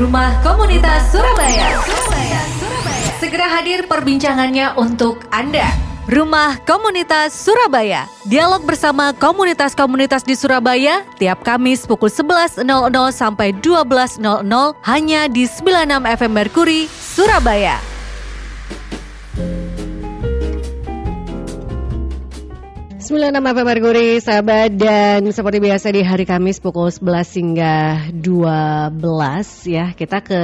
Rumah Komunitas Surabaya. Surabaya. Surabaya. Segera hadir perbincangannya untuk Anda. Rumah Komunitas Surabaya. Dialog bersama komunitas-komunitas di Surabaya tiap Kamis pukul 11.00 sampai 12.00 hanya di 96 FM Merkuri, Surabaya. Sembilan nama FM Merkuri, sahabat dan seperti biasa di hari Kamis pukul 11 hingga 12 ya kita ke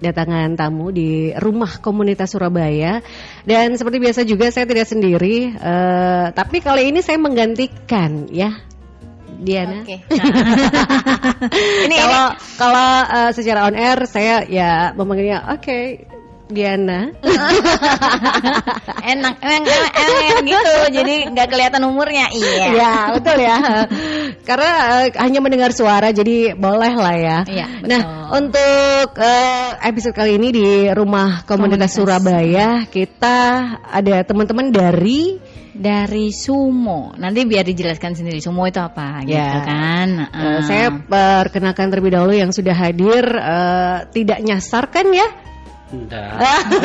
datangan tamu di rumah komunitas Surabaya dan seperti biasa juga saya tidak sendiri uh, tapi kali ini saya menggantikan ya Diana. Oke. ini kalau kalau uh, secara on air saya ya memanggilnya oke Diana. enak, emang, emang, emang gitu, jadi nggak kelihatan umurnya. Iya. Ya betul ya. Karena uh, hanya mendengar suara, jadi boleh lah ya. Iya. Nah untuk uh, episode kali ini di rumah komunitas, komunitas. Surabaya kita ada teman-teman dari dari sumo. Nanti biar dijelaskan sendiri sumo itu apa, ya. gitu kan? Uh, saya perkenalkan terlebih dahulu yang sudah hadir uh, tidak nyasar kan ya? Enggak.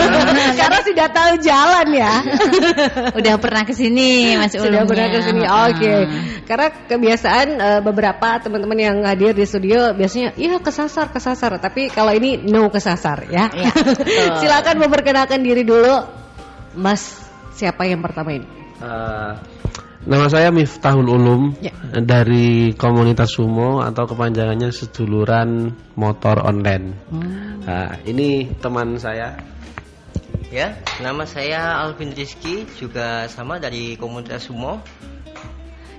Karena sudah tahu jalan ya. Udah pernah ke sini Mas. Sudah pernah ke sini. Oke. Okay. Karena kebiasaan uh, beberapa teman-teman yang hadir di studio biasanya iya kesasar kesasar, tapi kalau ini no kesasar ya. ya Silakan memperkenalkan diri dulu. Mas, siapa yang pertama ini? Uh, Nama saya Miftahul Ulum ya. dari komunitas sumo atau kepanjangannya seduluran motor online. Hmm. Nah, ini teman saya. Ya, nama saya Alvin Rizky juga sama dari komunitas sumo.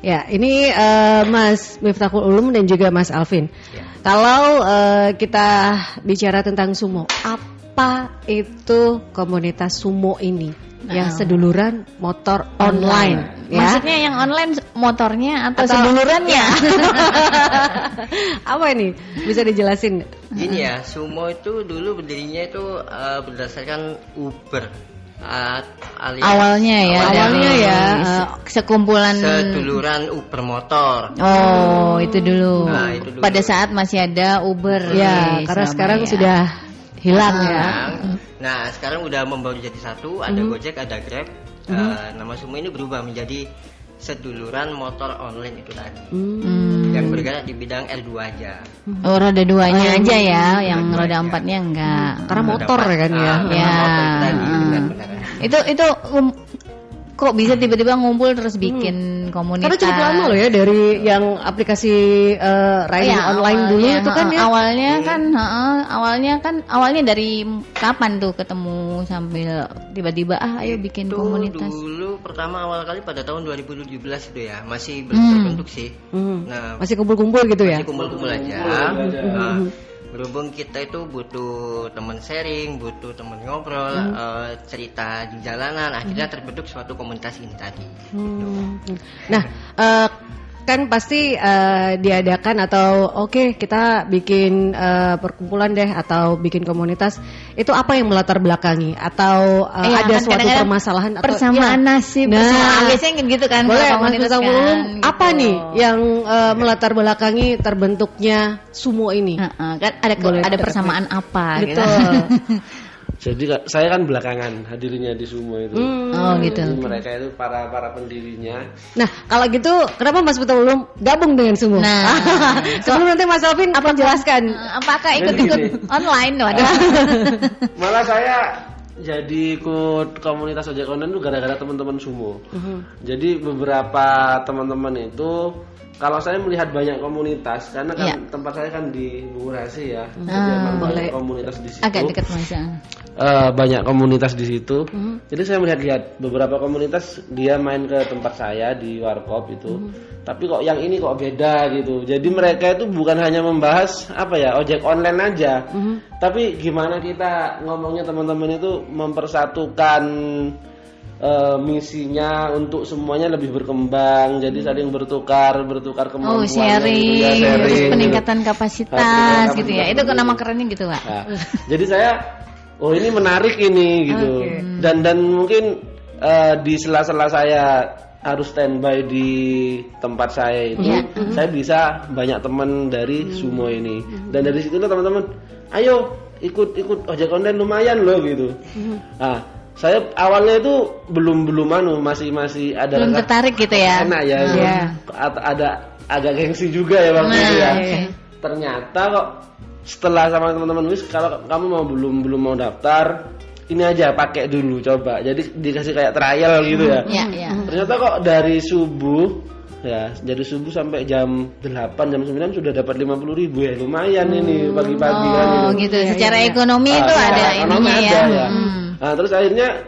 Ya, ini uh, Mas Miftahul Ulum dan juga Mas Alvin. Ya. Kalau uh, kita bicara tentang sumo, apa itu komunitas sumo ini? yang seduluran motor online, online. ya. Maksudnya yang online motornya atau, atau sedulurannya? Apa ini? Bisa dijelasin? Gini ya, Sumo itu dulu berdirinya itu uh, berdasarkan Uber. Uh, awalnya ya, awalnya ya uh, sekumpulan seduluran Uber motor. Oh, itu dulu. Nah, itu dulu. Pada saat masih ada Uber. Ya, karena sekarang ya. sudah hilang ah. ya. Nah sekarang udah membawa jadi satu, ada mm -hmm. Gojek, ada Grab. Mm -hmm. uh, nama semua ini berubah menjadi seduluran motor online itu tadi. Hmm. Yang bergerak di bidang L2 aja. Oh, roda duanya oh, aja ya, yang roda empatnya enggak. Hmm. Karena motor kan ya. Uh, ya. Motor itu, tadi, hmm. itu itu um, kok bisa tiba-tiba ngumpul terus hmm. bikin hmm. komunitas. Karena cukup lama loh ya dari yang aplikasi uh, riding ya, online awalnya, dulu itu kan ya. Awalnya hmm. kan uh, awalnya kan awalnya dari kapan tuh ketemu sambil tiba-tiba ah ayo bikin itu komunitas. Dulu pertama awal kali pada tahun 2017 itu ya, masih belum hmm. terbentuk sih. Hmm. Nah, masih kumpul-kumpul gitu ya. Masih kumpul-kumpul aja. Kumpul aja. Nah, berhubung kita itu butuh teman sharing, butuh teman ngobrol, hmm. uh, cerita di jalanan, akhirnya hmm. terbentuk suatu komunitas ini tadi. Hmm. Gitu. Nah, uh, kan pasti uh, diadakan atau oke okay, kita bikin uh, perkumpulan deh atau bikin komunitas itu apa yang melatar belakangi atau uh, eh, ada kan suatu kadang -kadang permasalahan atau persamaan ya, nasib nah, persamaan biasanya gitu kan boleh komunitas kan, gitu. apa nih yang uh, melatar belakangi terbentuknya sumo ini uh, uh, kan ada boleh ada persamaan apa gitu. betul gitu. Jadi saya kan belakangan hadirnya di Sumo itu. Hmm. Oh gitu. Jadi mereka itu para para pendirinya. Nah kalau gitu kenapa Mas Putra belum gabung dengan Sumo? Nah sebelum nanti Mas Alvin apa jelaskan? Apakah ikut-ikut online? Waduh. Malah saya jadi ikut komunitas ojek online itu gara-gara teman-teman Sumo. Uh -huh. Jadi beberapa teman-teman itu kalau saya melihat banyak komunitas karena kan ya. tempat saya kan di Bungurasi ya, ah, jadi banyak komunitas di situ. Agak dekat mas. Uh, banyak komunitas di situ. Uh-huh. Jadi saya melihat-lihat beberapa komunitas dia main ke tempat saya di warkop itu. Uh-huh. Tapi kok yang ini kok beda gitu. Jadi mereka itu bukan hanya membahas apa ya ojek online aja, uh-huh. tapi gimana kita ngomongnya teman-teman itu mempersatukan uh, misinya untuk semuanya lebih berkembang jadi saling bertukar bertukar kemampuan oh sharing, gitu ya, sharing peningkatan gitu. kapasitas gitu ya itu kan nama kerennya gitu pak nah, jadi saya oh ini menarik ini gitu okay. dan dan mungkin uh, di sela-sela saya harus standby di tempat saya itu, Iya. saya bisa banyak teman dari sumo ini. Dan dari situ teman-teman, ayo ikut ikut ojek online lumayan loh gitu. Nah, saya awalnya itu belum belum anu masih masih ada Belum rasa tertarik gitu ya? enak ya, Iya. At- ada agak gengsi juga ya waktu itu ya. Nah, oke. Ternyata kok setelah sama teman-teman wis kalau kamu mau belum belum mau daftar ini aja pakai dulu coba. Jadi dikasih kayak trial gitu ya. Ya, ya. Ternyata kok dari subuh ya dari subuh sampai jam 8 jam 9 sudah dapat 50 ribu ya lumayan ini pagi-pagi kan Oh, gitu. gitu. Secara ekonomi itu Ah, ada iya, ekonomi ininya ya. ada, ya. Hmm. Nah, terus akhirnya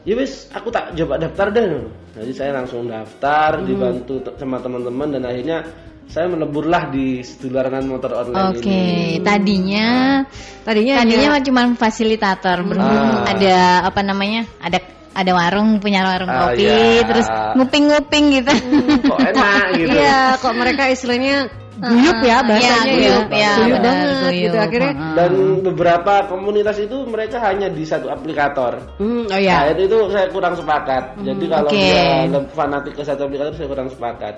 ya wis aku tak coba daftar deh. Jadi saya langsung daftar Hmm. dibantu sama teman-teman dan akhirnya saya meleburlah di sedularan motor online Oke, ini. tadinya Tadinya tadinya hanya- mah cuma fasilitator berhubung Ah. ada apa namanya? Ada ada warung punya warung Ah, kopi iya. terus nguping-nguping gitu. Kok enak gitu. Iya, kok mereka istilahnya guyup ya Iya, bahasanya guyup, ya. ya, Guyup benar, banget gitu guyup. akhirnya. Heeh. Dan beberapa komunitas itu mereka hanya di satu aplikator. Hmm, oh Nah, ya. itu, itu saya kurang sepakat. Jadi kalau oke. dia fanatik ke satu aplikator saya kurang sepakat.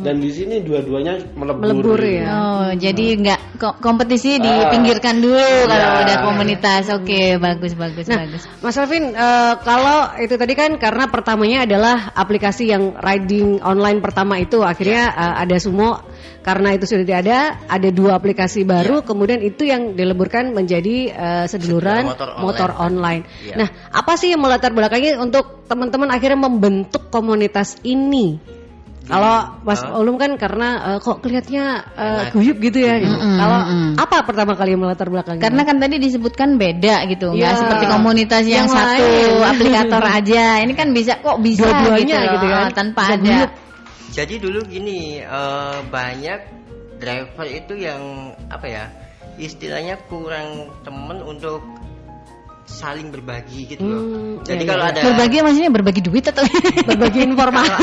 Dan di sini dua-duanya melebur. Melebur gitu. ya. Oh, jadi nggak ko- kompetisi Ah. dipinggirkan dulu kalau Iya. udah komunitas. Oke, bagus bagus Nah, bagus. Mas Alvin, eh, kalau itu tadi kan karena pertamanya adalah aplikasi yang riding online pertama itu akhirnya eh, ada Sumo karena itu sudah tidak ada, ada dua aplikasi baru, kemudian itu yang dileburkan menjadi eh, seduluran Motor online. motor online. Iya. Nah, apa sih yang melatar belakangi untuk teman-teman akhirnya membentuk komunitas ini? Kalau Mas Ah. Ulum kan karena eh, kok kelihatannya eh, Enak. guyup gitu ya. gitu. Mm-mm, Kalau apa pertama kali yang melatar belakangi? Karena kan tadi disebutkan beda gitu, nggak Iya. seperti komunitas yang, Yang satu lain. aplikator aja. Ini kan bisa kok bisa Dua-duanya gitu, gitu kan. tanpa Bisa ada. guyup. Jadi dulu gini, eh, banyak driver itu yang apa ya, istilahnya kurang temen untuk saling berbagi gitu loh. Hmm, Jadi iya, kalau iya. ada Berbagi maksudnya berbagi duit atau berbagi informasi.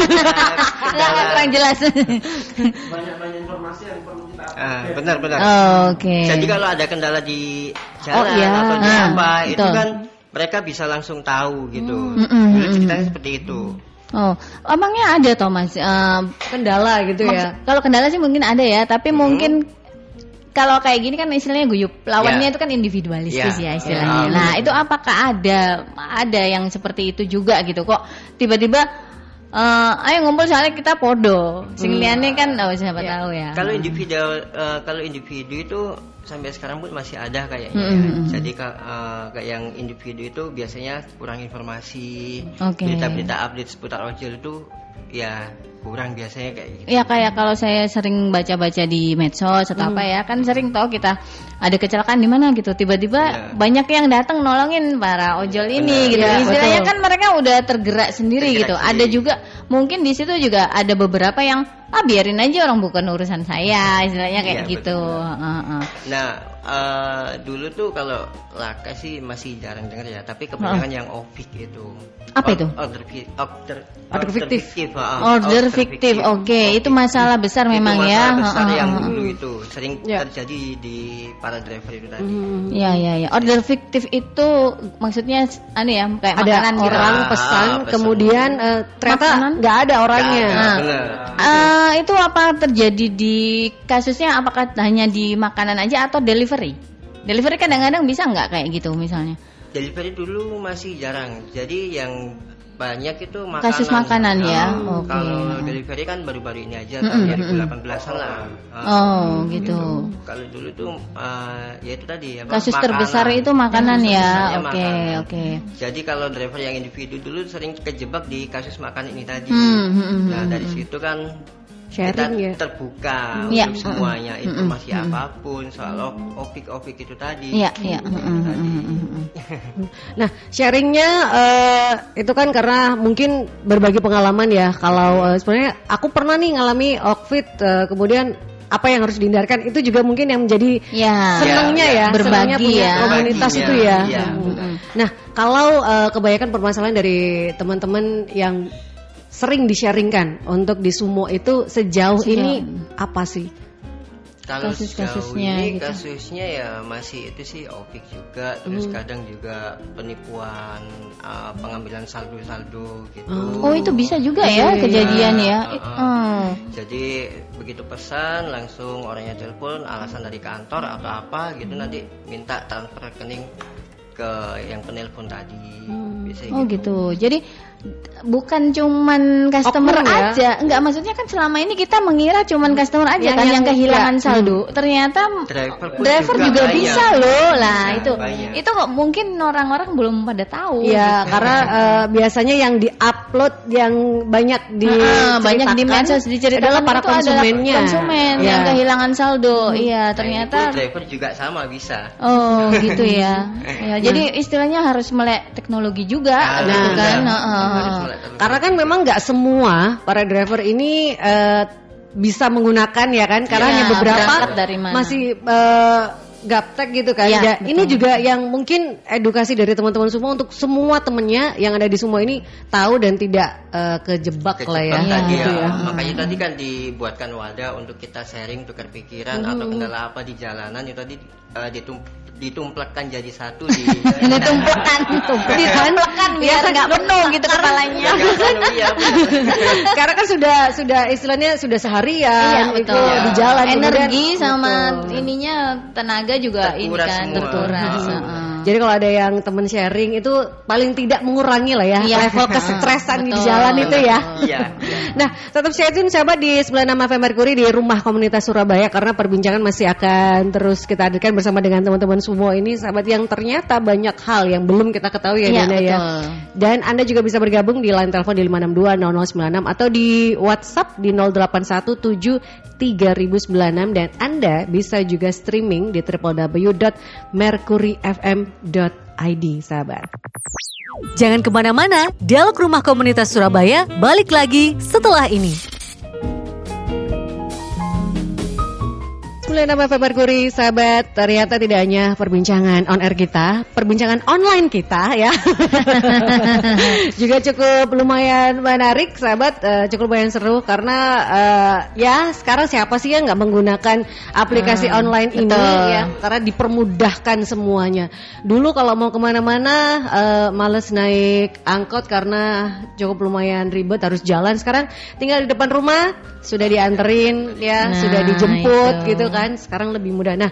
Nggak, nggak kurang jelas. Banyak-banyak informasi yang perlu kita Ah, benar benar. Oke. Jadi kalau ada kendala di jalan Oh, iya. atau di Ah, apa, itu betul. kan mereka bisa langsung tahu gitu. Dulu mm-mm. ceritanya seperti itu. Oh, emangnya ada Thomas? Eh, kendala gitu Maksud- ya. Kalau kendala sih mungkin ada ya, tapi mungkin kalau kayak gini kan istilahnya guyup. Lawannya Ya. itu kan individualistis Ya. ya istilahnya. Ya. Nah, itu apakah ada ada yang seperti itu juga gitu kok tiba-tiba eh ayo ngumpul soalnya kita podo. Sing liyane kan oh siapa tahu ya. Kalau individu eh, kalau individu itu sampai sekarang pun masih ada kayaknya. Mm, mm, ya. Jadi eh, kayak yang individu itu biasanya kurang informasi. Berita-berita update seputar ojol itu ya kurang biasanya kayak gitu. Ya kayak kalau saya sering baca-baca di medsos atau apa ya kan sering tahu kita ada kecelakaan di mana gitu tiba-tiba Iya. banyak yang datang nolongin para ojol ini Benar. gitu Iya, istilahnya betul. kan mereka udah tergerak sendiri Tergerak gitu sendiri. ada juga mungkin di situ juga ada beberapa yang ah biarin aja orang bukan urusan saya istilahnya kayak Iya, gitu betul. Heeh. Nah, eh, dulu tuh kalau laka sih masih jarang dengar ya, tapi kebanyakan yang opik itu. Apa itu? Order, fi- order, Order fiktif. ah, order fiktif oke itu masalah besar Itu memang masalah ya besar yang dulu itu sering Ya. terjadi di para driver itu tadi. Hmm. Ya ya ya. Order fiktif itu maksudnya anu ya kayak Ada makanan gitu. orang Ah, pesan, pesan. kemudian eh, ternyata nggak ada orangnya. Ada, Nah. bener. Eh, itu apa terjadi di kasusnya apakah hanya di makanan aja atau delivery? Delivery kadang-kadang bisa nggak kayak gitu misalnya? Delivery dulu masih jarang. Jadi yang banyak itu makanan. Kasus makanan ya? Ah, Oke. Kalau delivery kan baru-baru ini aja tahun 2018-an lah. Ah, Oh, gitu. Kalau dulu tuh eh, ya itu tadi apa, Kasus makanan. terbesar itu makanan Kasus ya. Oke, makanan. oke. Jadi kalau driver yang individu dulu sering kejebak di kasus makan ini tadi. Hmm, hmm, hmm, nah hmm, dari hmm. situ kan Sharing ya. kita terbuka Iya. untuk semuanya Hmm, informasi hmm. apa pun soal op- opik-opik itu tadi. Iya, iya. Itu Mm, mm, tadi. mm, mm, mm. Nah, sharingnya eh, itu kan karena mungkin berbagi pengalaman ya. Kalau eh, sebenarnya aku pernah nih ngalami outfit, eh, kemudian apa yang harus dihindarkan itu juga mungkin yang menjadi Ya. senangnya Ya, ya, berbagi senangnya punya ya. komunitas Berbaginya, itu ya. iya. Hmm. Nah, kalau eh, kebanyakan permasalahan dari teman-teman yang sering di-sharingkan untuk di sumo itu sejauh Sejauh. ini apa sih? Kalau Kasus-kasusnya sejauh ini gitu. kasusnya ya masih itu sih opik juga, terus Hmm. kadang juga penipuan, uh, pengambilan saldo-saldo gitu. Oh itu bisa juga ya Iya. kejadian ya. Uh, uh. Hmm. Jadi begitu pesan langsung orangnya telepon alasan dari kantor atau apa gitu nanti minta transfer rekening ke yang penelpon tadi. Biasanya Oh gitu. Jadi bukan cuman customer Oknum ya? aja. Enggak maksudnya kan selama ini kita mengira cuman customer aja Yang- kan yang yang kehilangan enggak. saldo. Ternyata Driver driver juga, banyak. bisa loh. Lah Bisa, itu banyak. itu kok mungkin orang-orang belum pada tahu. Iya, gitu. karena eh, biasanya yang di-upload yang banyak di Heeh, banyak di medsos diceritakan adalah para itu adalah konsumennya. konsumen Iya. yang kehilangan saldo. Iya, Nah, ternyata pun driver juga sama bisa. Oh gitu ya. ya jadi istilahnya harus melek teknologi juga Nah, gitu nah, kan. nah. Heeh. Harus mulai terus. Karena kan memang nggak semua para driver ini eh, bisa menggunakan ya kan, karena Iya, hanya beberapa dari mana. masih eh, gaptek gitu kan. Iya, Ya, betul. ini juga yang mungkin edukasi dari teman-teman semua untuk semua temennya yang ada di semua ini tahu dan tidak eh, kejebak, lah ya. Kejebak tadi gitu ya. ya. Makanya tadi kan dibuatkan wadah untuk kita sharing tukar pikiran atau kendala apa di jalanan itu tadi eh, ditum- ditumplekkan jadi satu di Ditumpukan, ditumpukan biar nggak penuh gitu kepalanya. Iya, benar. Karena kan sudah sudah istilahnya sudah seharian Iya itu betul. di jalan Energi kemudian- sama Betul. ininya tenaga juga ini kan semua. terkuras. Hmm. Jadi kalau ada yang temen sharing itu paling tidak mengurangi lah ya Iya. level kesetresan di jalan itu ya. Iya. Nah, tetap stay tune sahabat di 96 FM Mercury di Rumah Komunitas Surabaya karena perbincangan masih akan terus kita hadirkan bersama dengan teman-teman semua ini sahabat yang ternyata banyak hal yang belum kita ketahui ya Iya, ya. betul. Dan Anda juga bisa bergabung di line telepon di 5620096 atau di WhatsApp di 08173096 dan Anda bisa juga streaming di www.mercuryfm.id sahabat. Jangan ke mana-mana, Dialog Rumah Komunitas Surabaya balik lagi setelah ini. 96 FM Mercury, sahabat, ternyata tidak hanya perbincangan on air kita, perbincangan online kita ya. Juga cukup lumayan menarik, sahabat, eh, cukup lumayan seru karena eh, ya sekarang siapa sih yang nggak menggunakan aplikasi online ini betul. ya, karena dipermudahkan semuanya. Dulu kalau mau ke mana-mana eh, males naik angkot karena cukup lumayan ribet harus jalan. Sekarang tinggal di depan rumah sudah dianterin ya, Nah, sudah dijemput itu. gitu kan. Sekarang lebih mudah. Nah,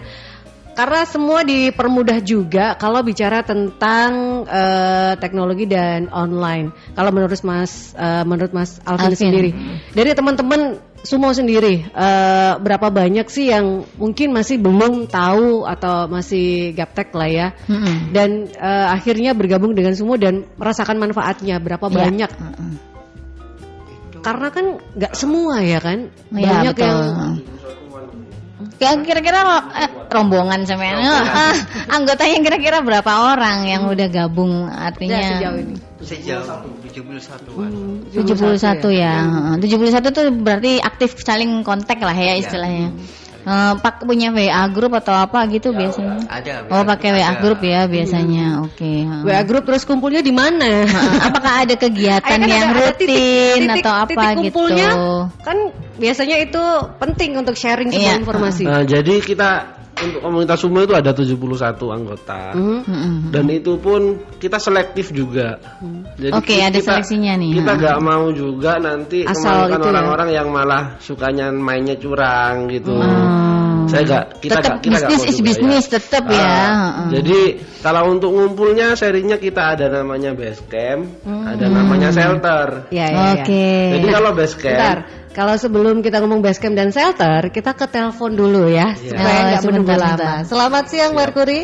karena semua dipermudah juga kalau bicara tentang eh, teknologi dan online. Kalau menurut Mas eh, menurut Mas Alvin, Alvin. sendiri, dari teman-teman semua sendiri eh, berapa banyak sih yang mungkin masih belum tahu atau masih gaptek lah ya. Mm-mm. Dan eh, akhirnya bergabung dengan semua dan merasakan manfaatnya berapa Iya. banyak. Mm-mm. Karena kan nggak semua ya kan. Iya, Banyak betul. yang Ya kira-kira ro- eh, rombongan sampai ah, anggotanya kira-kira berapa orang yang udah gabung artinya Ya, sejauh ini. Sejauh 71-an. Hmm, 71 ya. Heeh, 71 tuh berarti aktif saling kontak lah ya istilahnya. Eh, pak punya WA grup atau apa gitu biasanya? Ada. Oh, pakai WA ada. grup ya biasanya. Oke. heeh. WA grup terus kumpulnya di mana? Heeh, Apakah ada kegiatan kan yang ada- ada rutin titik- titik- atau apa titik gitu? kumpulnya, Kan biasanya itu penting untuk sharing semua Iya. informasi. Nah, jadi kita untuk komunitas Sumo itu ada 71 anggota. Mhm. Mm-mm. Dan itu pun kita selektif juga. Jadi Oke, ki- ada seleksinya nih, Kita ha. nggak mau juga nanti Asal ya. orang-orang yang malah sukanya mainnya curang gitu. Hmm. Saya nggak, kita Tetap nggak, kita bisnis is bisnis, ya. tetap Ah, ya. Heeh. Jadi kalau untuk ngumpulnya serinya kita ada namanya base camp, ada namanya shelter. Ya, ya, ya. Oke. Jadi kalau base camp Bentar, kalau sebelum kita ngomong basecamp dan shelter, kita ke telepon dulu ya, Iya. supaya Oh, nggak menunggu sebentar, lama. Selamat siang, Merkuri.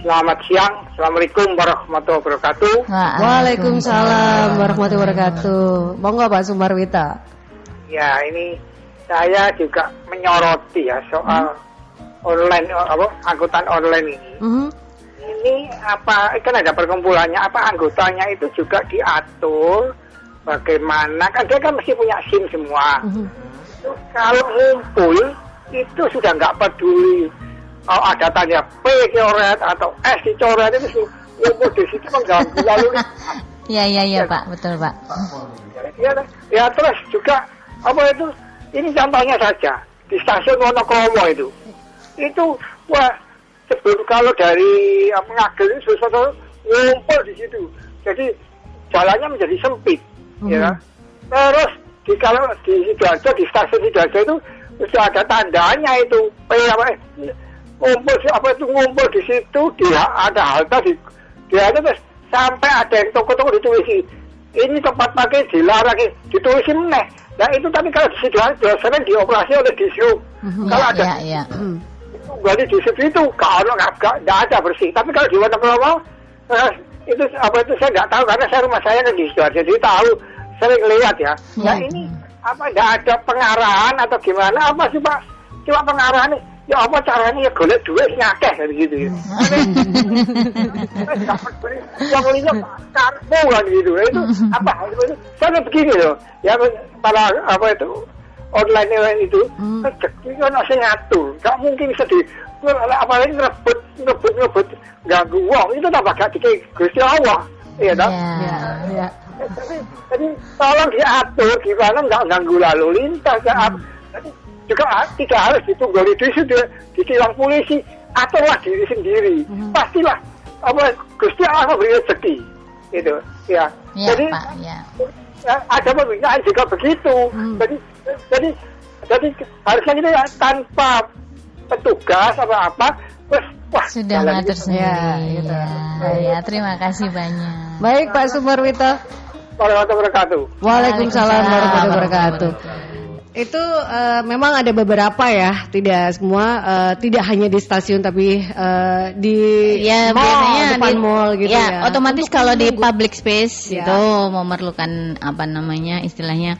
Selamat siang, Assalamualaikum warahmatullahi wabarakatuh. Waalaikumsalam warahmatullahi wabarakatuh. Monggo Pak Sumarwita. Ya ini saya juga menyoroti ya soal online apa angkutan online ini. Mhm. Ini apa kan ada perkumpulannya apa anggotanya itu juga diatur bagaimana kan dia kan mesti punya SIM semua. Mhm. Itu Kalau ngumpul itu sudah nggak peduli oh, ada tanya P coret atau S dicoret itu ngumpul di situ mengganggu lalu lintas. Ya ya ya Pak, betul Pak. ya, ya terus juga apa itu ini contohnya saja di stasiun Wonokromo itu. Itu wah sebelum kalau dari apa ngagel itu sesuatu ngumpul di situ. Jadi jalannya menjadi sempit, ya. Terus di kalau di sidoarjo di stasiun sidoarjo itu sudah ada tandanya itu P apa eh, ngumpul apa itu ngumpul di situ di ada halte di di ada terus sampai ada yang toko-toko ditulisi ini tempat pakai dilarang ditulisi meneh nah itu tapi kalau di sidoarjo sering dioperasi oleh disub kalau ada ya, ya. Berarti di situ itu kalau nggak ada bersih. Tapi kalau di Wonokromo eh, itu apa itu saya nggak tahu karena saya rumah saya kan di sidoarjo jadi tahu sering lihat ya. Nah Ya. ini apa nggak ada pengarahan atau gimana apa sih pak? Cuma pengarahan ya apa caranya ya golek duit nyakeh kayak gitu ya. Dapat duit, Yang linya karbo kan gitu. Itu apa? Itu, saya begini loh. Ya para apa itu online itu rezeki kan masih ngatur. Gak mungkin bisa di apalagi ngerebut ngerebut ngerebut ganggu uang itu tambah gak dikei Gusti Allah. Iya toh? Ya. Ya. Jadi, jadi tolong diatur gimana nggak ganggu lalu lintas ya. Jadi juga tidak harus ditunggu di situ ditilang polisi aturlah diri sendiri. Pastilah apa Gusti Allah memberi rezeki. Gitu. Ya. Ya, jadi Pak, ya. ya, ada pembinaan juga begitu. Jadi jadi jadi harusnya kita ya, tanpa petugas apa apa, terus wah Sudah ngatur gitu. sendiri. Ya, Ya, gitu. ya, terima kasih banyak. Baik Pak Sumarwito. Warahmatullahi wabarakatuh. Waalaikumsalam warahmatullahi Waalaikumsalam wabarakatuh. Itu eh, memang ada beberapa ya, tidak semua eh, tidak hanya di stasiun tapi eh, di Ya, mall, biasanya depan di- mall gitu ya. Otomatis Untuk kalau di menunggu- public space Ya. itu memerlukan apa namanya istilahnya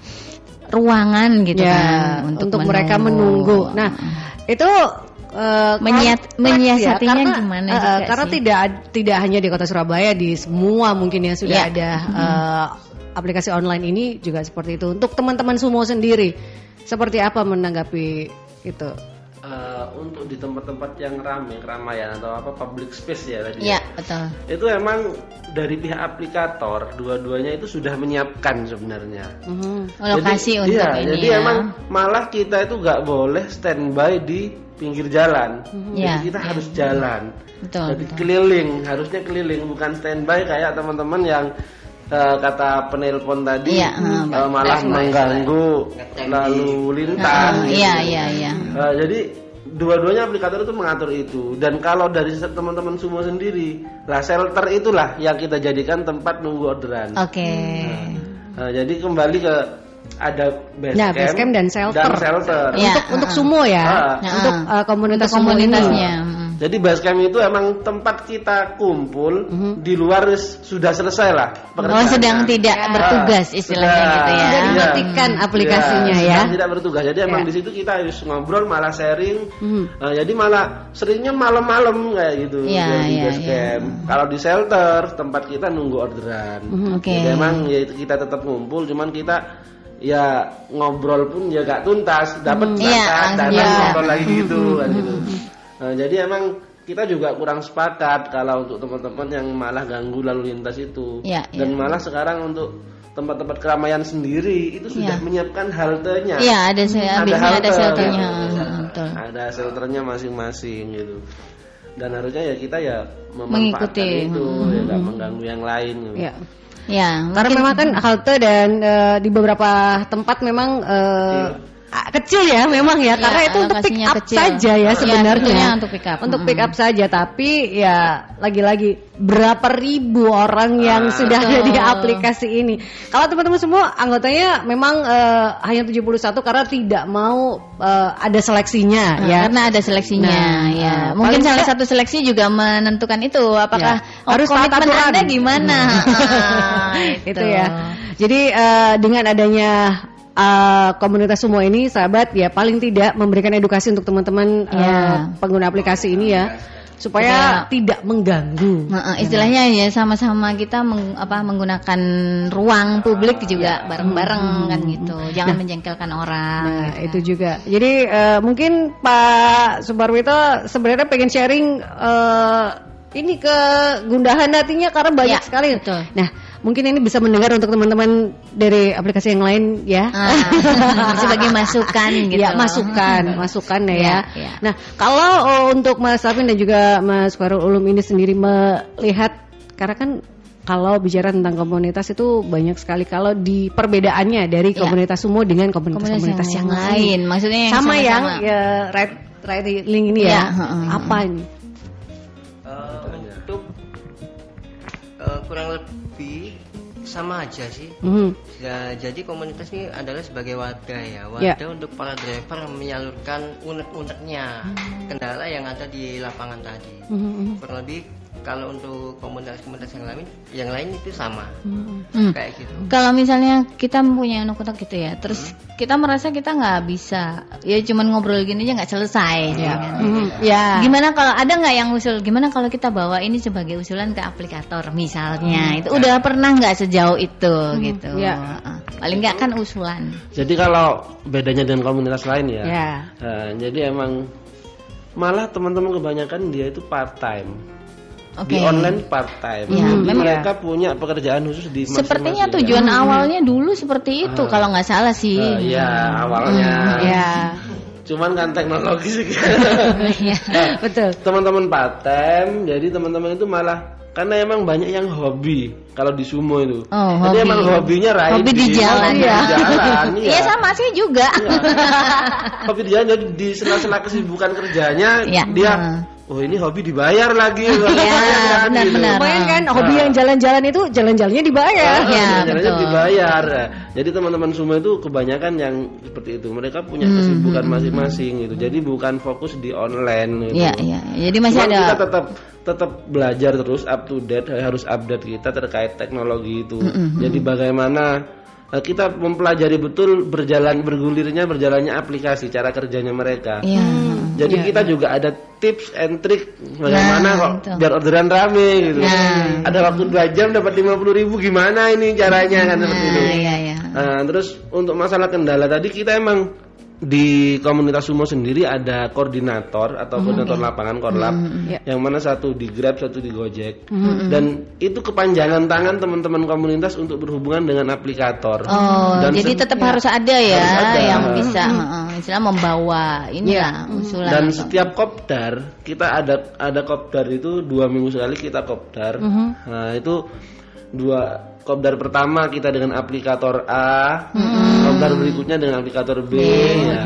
ruangan gitu ya, kan untuk, mereka menunggu. Nah, itu eh, Menyiat- kompleks menyiasatinya karena, gimana eh, juga karena sih. tidak tidak hanya di kota Surabaya di semua mungkin ya sudah Ya. ada eh, aplikasi online ini juga seperti itu. Untuk teman-teman sumo sendiri seperti apa menanggapi itu? Eh, untuk di tempat-tempat yang ramai keramaian atau apa public space ya tadi ya betul itu emang dari pihak aplikator dua-duanya itu sudah menyiapkan sebenarnya Mhm. lokasi jadi, untuk iya, ini jadi ya emang malah kita itu nggak boleh standby di pinggir jalan Ya, jadi kita ya. harus jalan betul, jadi betul. keliling harusnya keliling bukan standby kayak teman-teman yang eh, kata penelpon tadi Iya, eh, eh, malah mengganggu lalu lintas gitu. iya iya iya Eh, jadi dua-duanya aplikator itu mengatur itu dan kalau dari teman-teman semua sendiri lah shelter itulah yang kita jadikan tempat nunggu orderan oke Nah, jadi kembali ke ada base Nah, camp, base camp dan shelter. shelter. Ya. untuk untuk sumo ya, Ah. untuk eh, komunitas Untuk sumo ini. komunitasnya mm. Jadi base camp itu emang tempat kita kumpul Mhm. di luar sudah selesai lah oh sedang tidak Ya. bertugas Ah, istilahnya sudah. gitu ya Sudah Iya. dimatikan aplikasinya Ya, ya. sedang tidak bertugas. Jadi emang Ya. di situ kita harus ngobrol malah sharing. Mhm. Nah, jadi malah seringnya malam-malam kayak gitu Iya, di iya, base iya. camp. Kalau di shelter tempat kita nunggu orderan. Oke. Jadi emang ya kita tetap ngumpul, cuman kita ya ngobrol pun ya gak tuntas, dapat Hmm, iya, iya. Hmm, ngobrol lagi gitu kan gitu. Nah, jadi emang kita juga kurang sepakat kalau untuk teman-teman yang malah ganggu lalu lintas itu. Iya, Dan iya. malah sekarang untuk tempat-tempat keramaian sendiri itu sudah Iya. menyiapkan haltenya. Iya ada biasanya ada halte, shelternya gitu. Mm, betul Ada shelternya masing-masing gitu. Dan harusnya ya kita ya memanfaatkan Mengikuti. itu, Hmm. ya nggak mengganggu yang lain. Gitu. Ya. ya Karena mungkin- memang kan halte dan eh, di beberapa tempat memang ah, kecil ya memang ya, Iya, karena itu untuk pick up kecil. saja ya Iya, sebenarnya. tentunya untuk pick up. Untuk pick up saja, tapi ya lagi-lagi berapa ribu orang yang Ah. sudah ada di Betul. aplikasi ini. Kalau teman-teman semua anggotanya memang eh, hanya 71 karena tidak mau eh, ada seleksinya Nah, ya. Karena ada seleksinya, Nah, ya. uh, Mungkin salah satu seleksi juga menentukan itu apakah Ya, oh, harus taat komitmen. Anda gimana. Ah, itu ya. Jadi eh, dengan adanya eh, komunitas semua ini, sahabat ya paling tidak memberikan edukasi untuk teman-teman eh, Ya. pengguna aplikasi ini ya, supaya tidak mengganggu. Nah, istilahnya ya sama-sama kita meng- apa menggunakan ruang publik juga bareng-bareng kan gitu. Jangan menjengkelkan orang. Nah, gitu kan. itu juga. Jadi eh, mungkin Pak Subarwito sebenarnya pengen sharing eh, ini ke gundahan hatinya karena banyak Ya, sekali. betul. Nah, mungkin ini bisa mendengar untuk teman-teman dari aplikasi yang lain ya. Ah, sebagai masukan gitu. Ya, masukan, masukan ya. Ya, ya. Nah, kalau oh, untuk Mas Alvin dan juga Mas Khairul Ulum ini sendiri melihat karena kan kalau bicara tentang komunitas itu banyak sekali kalau di perbedaannya dari Ya. komunitas sumo dengan komunitas-komunitas yang, lain. Maksudnya yang sama yang sama-sama. ya right riding ini ya. Ya. Apa ini? Eh, untuk eh, kurang lebih sama aja sih. Mhm. Ya, jadi komunitas ini adalah sebagai wadah ya, Ya. wadah untuk para driver menyalurkan unek-uneknya kendala yang ada di lapangan tadi. Mhm. Kurang lebih kalau untuk komunitas-komunitas yang lain, yang lain itu sama, Hmm. kayak gitu. Kalau misalnya kita punya anak-anak gitu ya, terus kita merasa kita nggak bisa, ya cuman ngobrol gini aja nggak selesai. Ya. kan? Mhm. Ya. Gimana kalau ada nggak yang usul? Gimana kalau kita bawa ini sebagai usulan ke aplikator misalnya? Hmm. Itu udah pernah nggak sejauh itu gitu? ya. Heeh. Paling nggak kan usulan. Jadi kalau bedanya dengan komunitas lain ya, Ya. nah, jadi emang malah teman-teman kebanyakan dia itu part time. Oke. Di online part time. Ya, Jadi memang- mereka punya pekerjaan khusus di masing-masing Sepertinya ya. tujuan awalnya dulu seperti itu kalau nggak salah sih. Eh, Iya, awalnya. Ya. Cuman kan teknologi sih. Iya. Betul. teman-teman paten jadi teman-teman itu malah karena emang banyak yang hobi kalau di sumo itu Oh, jadi hobi. emang hobinya riding Hobi di jalan hobi ya. di jalan iya. Iya sama sih juga. hobi di jalan jadi di sela-sela kesibukan kerjanya Iya. dia Hmm. Oh ini hobi dibayar lagi Iya, benar-benar. Lumayan kan hobi Ah. yang jalan-jalan itu jalan-jalannya dibayar. Iya, jalannya betul. dibayar jadi teman-teman sumo itu kebanyakan yang seperti itu mereka punya Hmm, kesibukan masing-masing gitu jadi bukan fokus di online gitu. Iya, iya. Jadi masih Cuman ada kita tetap tetap belajar terus up to date harus update kita terkait teknologi itu. Jadi bagaimana kita mempelajari betul berjalan bergulirnya berjalannya aplikasi cara kerjanya mereka. Iya. Jadi kita juga ada tips and trick bagaimana Nah, kok betul. biar orderan rame gitu. Nah. Ada waktu dua jam dapat lima ribu gimana ini caranya kan seperti itu. Nah, iya, iya. Nah, terus untuk masalah kendala tadi kita emang di komunitas sumo sendiri ada koordinator atau koordinator lapangan korlap Ya. yang mana satu di Grab satu di Gojek. Dan itu kepanjangan tangan teman-teman komunitas untuk berhubungan dengan aplikator. Oh, Dan jadi tetap harus ada ya Harus ada. yang bisa heeh, istilah membawa inilah usulan. dan atau- setiap kopdar kita ada ada kopdar itu dua minggu sekali kita kopdar. Nah itu dua kopdar pertama kita dengan aplikator A kopdar berikutnya dengan aplikator B ya.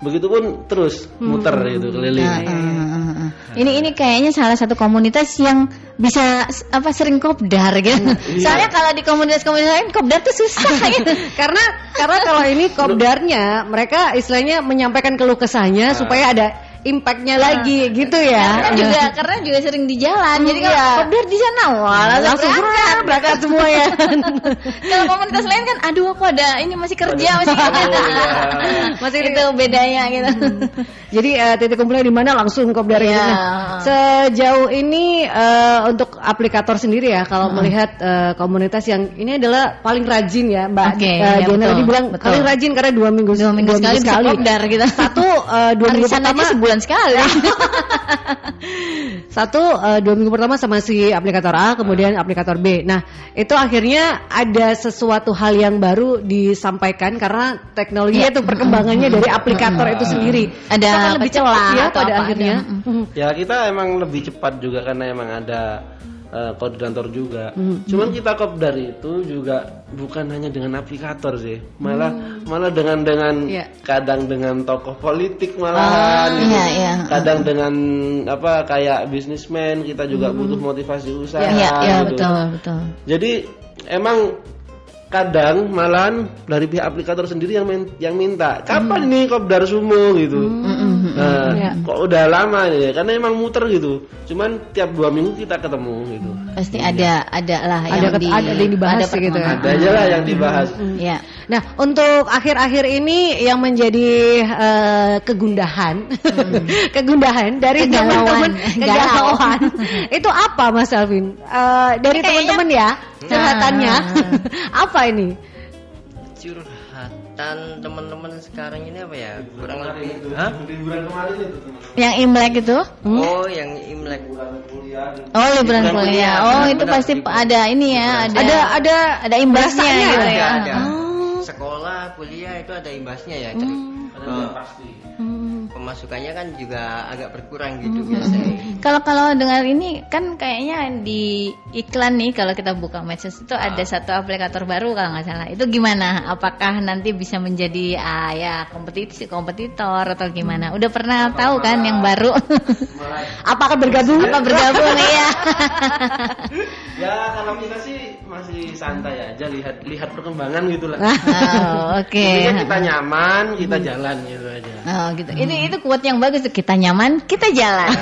begitupun terus muter itu keliling heeh. Ini ini kayaknya salah satu komunitas yang bisa apa sering kopdar gitu. Soalnya kalau di komunitas-komunitas lain kopdar tuh susah gitu. karena karena kalau ini kopdarnya mereka istilahnya menyampaikan keluh kesahnya supaya ada impactnya lagi gitu ya. Karena juga karena juga sering di jalan. Jadi kalau Iya. kopdar di sana wah langsung, langsung berangkat. berangkat semua ya. kalau komunitas lain kan aduh aku ada ini masih kerja masih Masih itu bedanya gitu. Jadi eh, titik kumpulnya di mana langsung kopdar Iya. ini. Nah, sejauh ini eh, untuk aplikator sendiri ya kalau melihat eh, komunitas yang ini adalah paling rajin ya Mbak Oke, eh, ya, Diana tadi bilang betul. paling rajin karena dua minggu Dua minggu sekali bisa kopdar gitu. Satu eh, dua minggu Arisan pertama aja sebulan sekali. Satu eh, dua minggu pertama sama si aplikator A, kemudian aplikator B. Nah itu akhirnya ada sesuatu hal yang baru disampaikan karena teknologi Iya. itu perkembangannya dari aplikator itu sendiri. Ada akan lebih celah cepat ya atau pada apa, akhirnya. ada. Mhm. Ya kita emang lebih cepat juga karena emang ada eh, koordinator juga. Hmm. Cuman kita kopdar itu juga bukan hanya dengan aplikator sih, malah malah dengan dengan Hmm. Iya. kadang dengan tokoh politik malahan. gitu. iya, iya. Kadang dengan apa kayak bisnismen kita juga butuh motivasi usaha. Iya, iya gitu. betul, betul. Jadi emang kadang malahan dari pihak aplikator sendiri yang min- yang minta kapan nih kopdar sumo gitu. Nah, Iya. kok udah lama nih karena emang muter gitu. Cuman tiap dua minggu kita ketemu gitu. Pasti ada ada lah Ada yang ket- di ada yang dibahas ada gitu ya. Ada aja lah yang dibahas. Iya. Nah, untuk akhir-akhir ini yang menjadi eh, kegundahan, kegundahan dari teman-teman, kegalauan, itu apa Mas Alvin? Eh, dari teman-teman ya, curhatannya, apa ini? curhat kegiatan teman-teman sekarang ini apa ya kurang lebih Hah? liburan kemarin itu teman Yang Imlek itu? oh yang imlek kuliah Oh, liburan Liburan kuliah. kuliah, Oh, itu benar. pasti ada ini ya, ada Ada ada ada imbasnya gitu ada, ya. ada. Oh. sekolah kuliah itu ada imbasnya ya Hmm. Eh, pasti Hmm. pemasukannya kan juga agak berkurang gitu biasanya Kalau kalau dengar ini kan kayaknya di iklan nih kalau kita buka medsos itu ada satu aplikator baru kalau nggak salah. Itu gimana? Apakah nanti bisa menjadi ah, ya kompetisi kompetitor atau gimana? Udah pernah tahu kan yang baru? apakah bergabung? Apa bergabung ya? ya kalau kita sih masih santai aja lihat lihat perkembangan gitu lah Oh, oke. Intinya kita nyaman kita jalan gitu aja Oh gitu. Ini itu kuat yang bagus. Kita nyaman, kita jalan.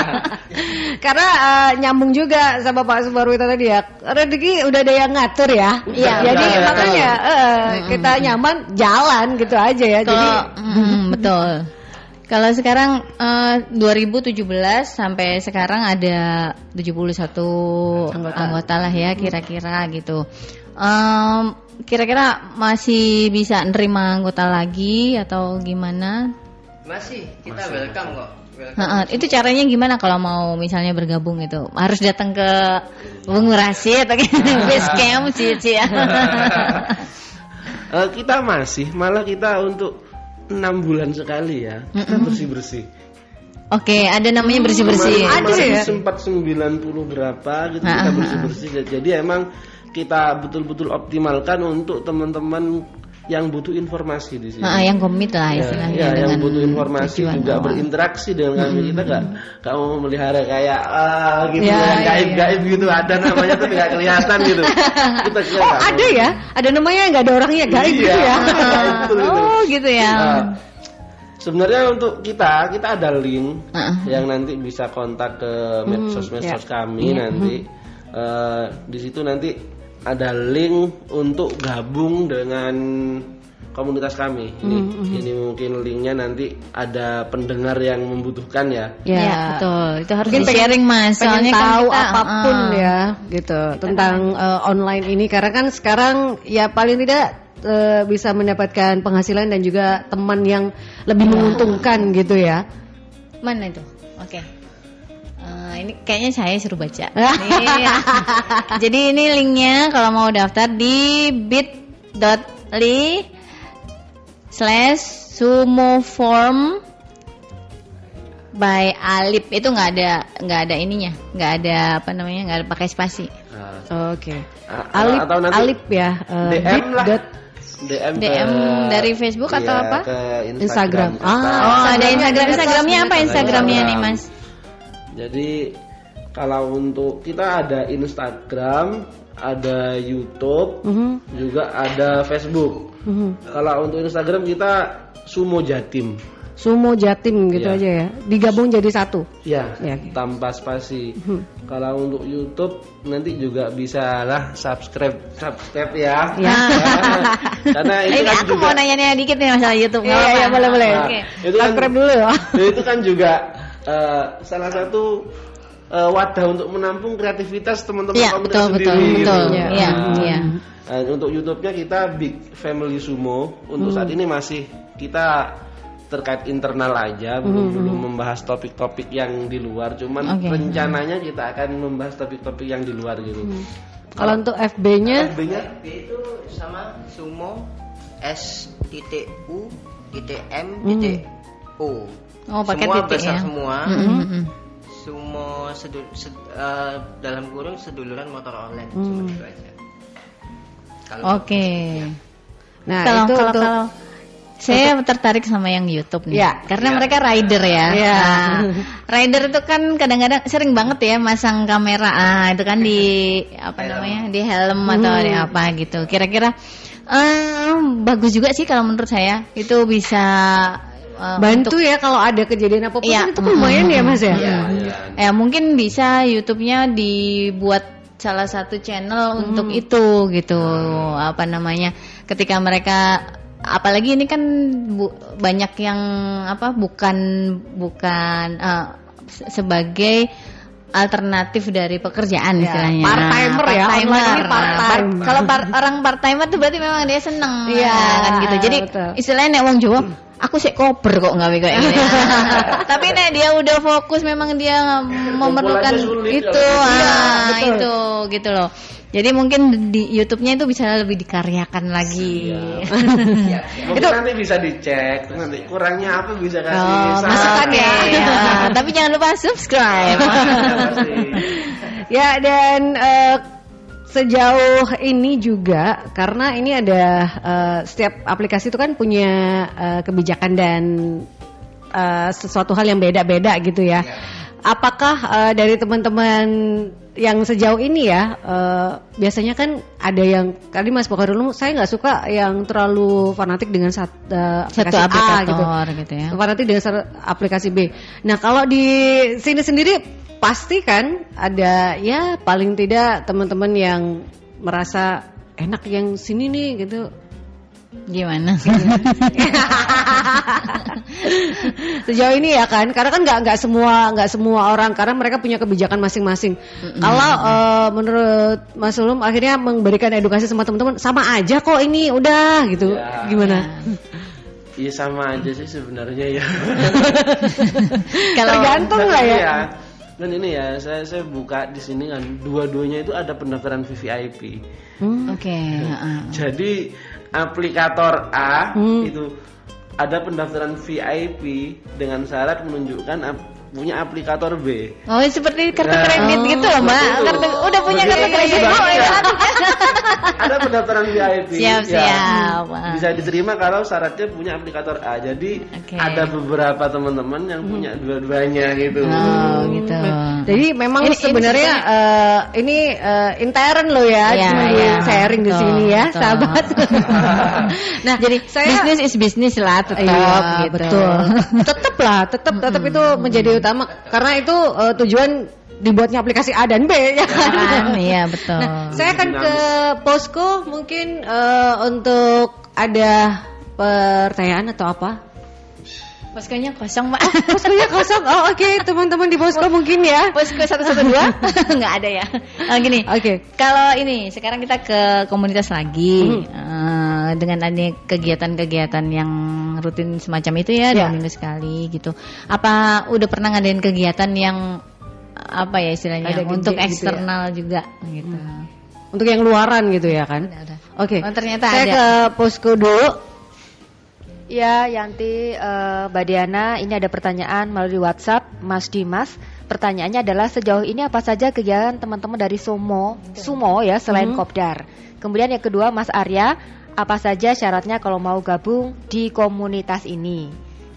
Karena eh, nyambung juga sama Pak Subaru itu tadi ya. Rezeki udah ada yang ngatur ya. Iya, Jadi betul. makanya eh, kita nyaman jalan gitu aja ya. Jadi Kalau mm, betul. Kalau sekarang eh, 2017 sampai sekarang ada 71 Anggota. anggota, lah ya kira-kira gitu. Em, kira-kira masih bisa nerima anggota lagi atau gimana? masih kita welcome kok welcome Nah, itu caranya gimana kalau mau misalnya bergabung itu? Harus datang ke pengurasi atau base camp sih sih ya. Eh, kita masih malah kita untuk enam bulan sekali ya. Kita bersih bersih Oke, ada namanya bersih-bersih. Ada ya? sempat 90 berapa gitu Ah, kita ah, bersih bersih jadi emang kita betul-betul optimalkan untuk teman-teman yang butuh informasi di sini. Nah, yang komit lah Ya, istilahnya ya, yang butuh informasi juga awal. berinteraksi dengan kami kita gak gak mau memelihara kayak ah gitu Ya, yang ya, gaib-gaib gitu ada namanya tuh nggak kelihatan gitu. Kita kita Oh ada ya? Ada namanya nggak ada orangnya gaib Iya. gitu ya? Betul, betul. Oh, gitu ya. Nah, sebenarnya untuk kita kita ada link Heeh. yang nanti bisa kontak ke medsos-medsos kami nanti Eh, di situ nanti ada link untuk gabung dengan komunitas kami. Ini, ini mungkin linknya nanti ada pendengar yang membutuhkan ya. Ya, betul. Itu harus Mungkin di sharing mas. pengen Soalnya kan tahu kita, apa pun uh, ya gitu tentang eh, online ini karena kan sekarang ya paling tidak eh, bisa mendapatkan penghasilan dan juga teman yang lebih menguntungkan gitu ya. Mana itu? Oke. Eh, ini kayaknya saya suruh baca. Ah. Nih. Jadi ini linknya kalau mau daftar di bit.ly slash sumoform by Alip itu nggak ada nggak ada ininya nggak ada apa namanya nggak ada pakai spasi Nah, Oke. a- Alip atau nanti Alip ya. eh, DM lah. DM, DM ke- dari Facebook atau iya, apa? Ke Instagram. Instagram. Ah. oh ada Instagram Instagramnya apa Instagramnya nih mas Jadi kalau untuk kita ada Instagram, ada YouTube, Mhm, juga ada Facebook. mhm. Kalau untuk Instagram kita Sumo Jatim. Sumo Jatim gitu Iya. aja ya. Digabung jadi satu. Ya, Ya, oke. tanpa spasi. Mhm. Kalau untuk YouTube nanti juga bisa lah subscribe subscribe ya. Ya. Karena itu ini kan aku juga mau nanya-nanya dikit nih masalah YouTube Iya, iya, apa-apa. boleh, boleh. Nah, Oke. itu kan Subscribe dulu ya. Ya, itu kan juga eh, salah satu eh, wadah untuk menampung kreativitas teman-teman Iya komunitas betul betul sendiri betul. gitu. Iya Nah, iya. eh, untuk YouTube-nya kita Big Family Sumo. Untuk saat ini masih kita terkait internal aja, belum belum membahas topik-topik yang di luar. Cuman Oke. rencananya kita akan membahas topik-topik yang di luar gitu. Kalau untuk FB-nya FB-nya FB itu sama sumo S titik U titik M titik O Oh, pakai semua titik besar ya. semua Mm-mm. sumo sedul, sed- eh, dalam kurung seduluran motor online cuma itu aja kalau Oke. Nah, kalau itu kalau untuk- kalau saya tertarik sama yang YouTube nih, Ya. karena mereka rider ya. Ya. Nah, rider itu kan kadang-kadang sering banget ya masang kamera, ah itu kan di apa namanya di helm atau di apa gitu. Kira-kira eh, bagus juga sih kalau menurut saya itu bisa eh, bantu untuk- ya kalau ada kejadian apa pun itu kan lumayan ya Mas ya. Iya, iya. ya mungkin bisa YouTube-nya dibuat salah satu channel untuk itu gitu. Apa namanya ketika mereka apalagi ini kan bu- banyak yang apa bukan bukan se- sebagai alternatif dari pekerjaan Ya, istilahnya. ya, Part-timer. online ini part-time. Nah, part- Kalau par- orang part timer tuh berarti memang dia seneng. Iya, Nah, kan gitu. Jadi betul. istilahnya nek wong Jawa Aku sih koper kok nggak kayak gini. Tapi nek dia udah fokus memang dia memerlukan itu, kalau ah, Iya, betul. itu gitu loh. Jadi mungkin di YouTube-nya itu bisa lebih dikaryakan lagi. Mungkin nanti bisa dicek, nanti kurangnya apa bisa kasih Oh, saran. masukan ya. ya. Tapi jangan lupa subscribe. Pasti. Ya dan eh, sejauh ini juga karena ini ada eh, setiap aplikasi itu kan punya eh, kebijakan dan eh, sesuatu hal yang beda-beda gitu ya. Apakah eh, dari teman-teman yang sejauh ini ya eh, biasanya kan ada yang tadi Mas Pokarulu saya nggak suka yang terlalu fanatik dengan sat, eh, Satu aplikasi A gitu. gitu ya. Fanatik dengan satu aplikasi B. Nah kalau di sini sendiri pasti kan ada ya paling tidak teman-teman yang merasa enak yang sini nih gitu. Gimana? Sejauh ini ya kan, karena kan nggak nggak semua nggak semua orang karena mereka punya kebijakan masing-masing. Kalau eh, menurut Mas Ulum akhirnya memberikan edukasi sama teman-teman sama aja kok ini udah gitu. Ya. Gimana? Iya sama aja sih sebenarnya ya. Kalau Tergantung Tapi lah ya. Dan ini ya, saya saya buka di sini kan dua-duanya itu ada pendaftaran VVIP. Oke, heeh. Jadi aplikator A Hmm. itu ada pendaftaran VIP dengan syarat menunjukkan punya aplikator B. Oh, seperti kartu Nah, kredit gitu loh, Mbak. Kartu udah punya kartu kredit. Oh, Iya. ya. ada pendaftaran VIP. Siap, ya. siap. Bisa diterima kalau syaratnya punya aplikator A. Jadi Oke. ada beberapa teman-teman yang punya dua-duanya gitu. Oh, gitu. Jadi memang Ini- ini sebenarnya eh, ini eh, intern loh ya, Iya, cuma iya. sharing di Betul, sini ya, betul. sahabat. nah, Jadi saya bisnis is bisnis lah tetap Iya, gitu. betul. tetap lah, tetap tetap itu menjadi utama karena itu eh, tujuan dibuatnya aplikasi A dan B ya kan. Kan, iya betul. Nah, saya akan ke posko mungkin eh, untuk ada pertanyaan atau apa? Poskonya kosong, Pak. Poskonya kosong. Oh, oke, teman-teman di posko mungkin ya. Posko 112 nggak ada ya. Oh, gini. Oke. Kalau ini sekarang kita ke komunitas lagi Eh, dengan adanya kegiatan-kegiatan yang rutin semacam itu ya Ya. dua minggu sekali gitu. Apa udah pernah ngadain kegiatan yang apa ya istilahnya Ada untuk gitu ya? eksternal juga gitu. Untuk yang luaran gitu ya kan? Oke. Oh, ternyata saya ada. ke posko dulu. Ya, Yanti, eh, Mbak Diana, ini ada pertanyaan melalui WhatsApp, Mas Dimas. Pertanyaannya adalah sejauh ini apa saja kegiatan teman-teman dari Sumo, Sumo ya, selain Kopdar. Kemudian yang kedua, Mas Arya, apa saja syaratnya kalau mau gabung di komunitas ini?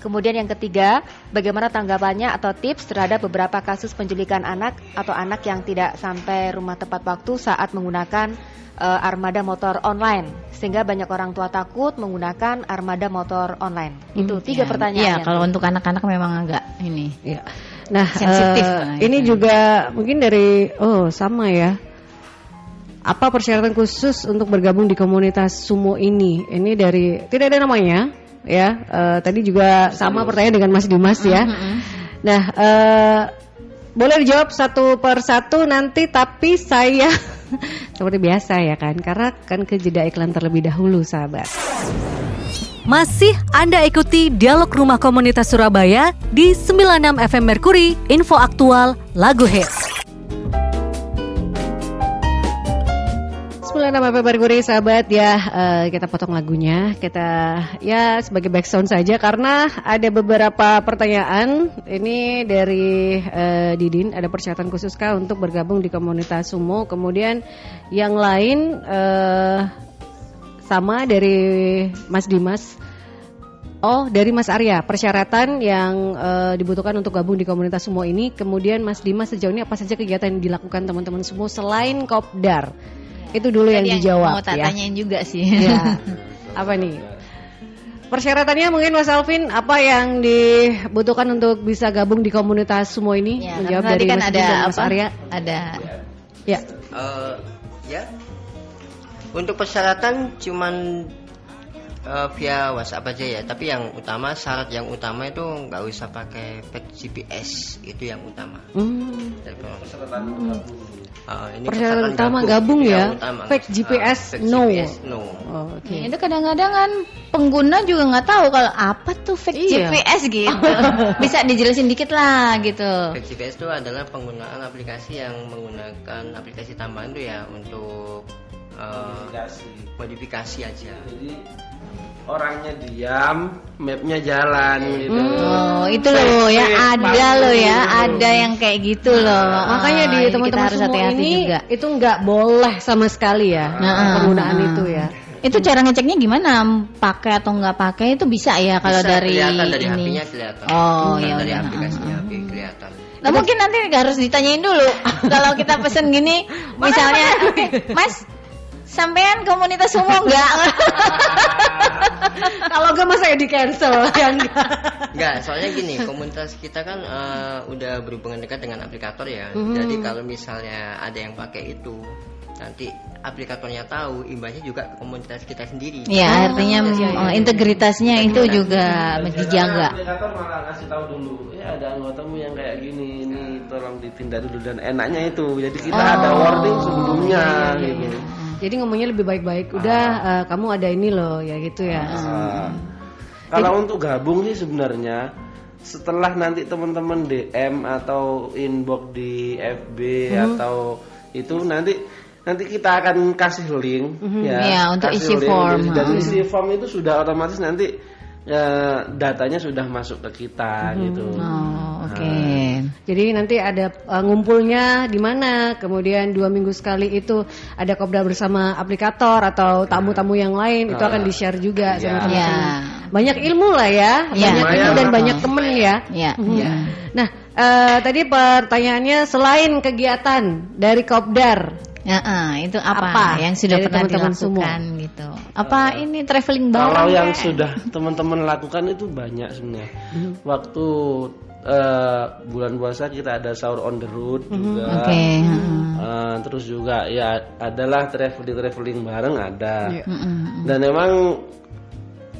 Kemudian yang ketiga, bagaimana tanggapannya atau tips terhadap beberapa kasus penculikan anak atau anak yang tidak sampai rumah tepat waktu saat menggunakan eh, armada motor online sehingga banyak orang tua takut menggunakan armada motor online. Itu tiga Ya, pertanyaan. Iya, kalau untuk anak-anak memang agak ini. Ya. Nah, Sensitif lah ini itu. juga mungkin dari oh sama ya. Apa persyaratan khusus untuk bergabung di komunitas sumo ini? Ini dari tidak ada namanya, ya. Eh, tadi juga sama pertanyaan dengan Mas Dimas ya. Nah, eh, boleh dijawab satu per satu nanti, tapi saya seperti biasa ya kan, karena kan ke jeda iklan terlebih dahulu, sahabat. Masih Anda ikuti Dialog Rumah Komunitas Surabaya di 96 FM Merkuri, info aktual, lagu hits. 96 FM Merkuri sahabat ya eh, kita potong lagunya. Kita ya sebagai background saja karena ada beberapa pertanyaan. Ini dari eh, Didin. Ada persyaratan khusus kah untuk bergabung di komunitas sumo? Kemudian yang lain eh, sama dari Mas Dimas. Oh, dari Mas Arya, persyaratan yang eh, dibutuhkan untuk gabung di komunitas sumo ini. Kemudian Mas Dimas sejauh ini apa saja kegiatan yang dilakukan teman-teman sumo selain kopdar? Itu dulu yang Tadi dijawab mau ya. tanyain juga sih. Ya. Apa nih? Persyaratannya mungkin Mas Alvin apa yang dibutuhkan untuk bisa gabung di komunitas sumo ini? Ya, Menjawab dari kan Mas ada dan Mas apa? Arya. Ada Ya. Eh, ya untuk persyaratan cuman eh, via WhatsApp aja ya. Tapi yang utama syarat yang utama itu nggak usah pakai fake GPS itu yang utama. Hmm. Telepon. Eh, ini Persyaratan utama gabung ya? Yang utama. Fake Ah, GPS, fake no. GPS, no. Oh, Oke. Ya, itu kadang-kadang kan pengguna juga nggak tahu kalau apa tuh fake Iya. GPS gitu. Bisa dijelasin dikit lah gitu. Fake GPS itu adalah penggunaan aplikasi yang menggunakan aplikasi tambahan itu ya untuk eh, Modifikasi. modifikasi aja. Jadi orangnya diam, mapnya jalan gitu. Oh, itu loh ya ada loh ya, gitu. ada yang kayak gitu loh. Makanya di teman-teman harus hati-hati ini juga. itu nggak boleh sama sekali ya Nah, penggunaan ah. itu ya. Itu cara ngeceknya gimana? Pakai atau nggak pakai itu bisa ya kalau Bisa dari kelihatan dari ini. HP-nya kelihatan. Oh, Bukan ya dari udah. aplikasinya HP kelihatan. Nah, mungkin nanti harus ditanyain dulu. kalau kita pesen gini, misalnya, Mas, sampean komunitas umum nggak? Kalau nggak masa ya di cancel ya enggak. Enggak, soalnya gini, komunitas kita kan eh, udah berhubungan dekat dengan aplikator ya. Mhm. Jadi kalau misalnya ada yang pakai itu, nanti aplikatornya tahu, imbasnya juga ke komunitas kita sendiri. ya, artinya oh, integritasnya itu juga Dan dijaga. Aplikator malah ngasih tahu dulu, ya ada anggotamu yang kayak gini, ini tolong ditindak dulu dan enaknya itu. Jadi kita ada warning sebelumnya gitu. Jadi ngomongnya lebih baik-baik. Udah eh, kamu ada ini loh ya gitu ya. Ah. Kalau untuk gabung sih sebenarnya setelah nanti teman-teman DM atau inbox di FB atau itu nanti nanti kita akan kasih link ya Iya, untuk kasih isi link. form. dan isi form itu sudah otomatis nanti ya, datanya sudah masuk ke kita gitu Oh, oke. Jadi nanti ada eh, ngumpulnya di mana, kemudian dua minggu sekali itu ada kopdar bersama aplikator atau tamu-tamu yang lain itu akan di share juga sama Iya. teman-teman. Ya. Banyak ilmu lah ya, Iya. banyak ilmu dan banyak temen ya. Ya. Mhm. Nah, eh, tadi pertanyaannya selain kegiatan dari kopdar, Ya, ah, itu apa, Apa yang sudah dari pernah teman-teman dilakukan gitu? Apa ini traveling bareng? Kalau yang kek? sudah teman-teman lakukan itu banyak sebenarnya. Hmm. Waktu eh, bulan puasa kita ada sahur on the road juga. Hmm, Oke. heeh. Eh, terus juga ya adalah traveling traveling bareng ada. Iya. Mm-mm. Dan memang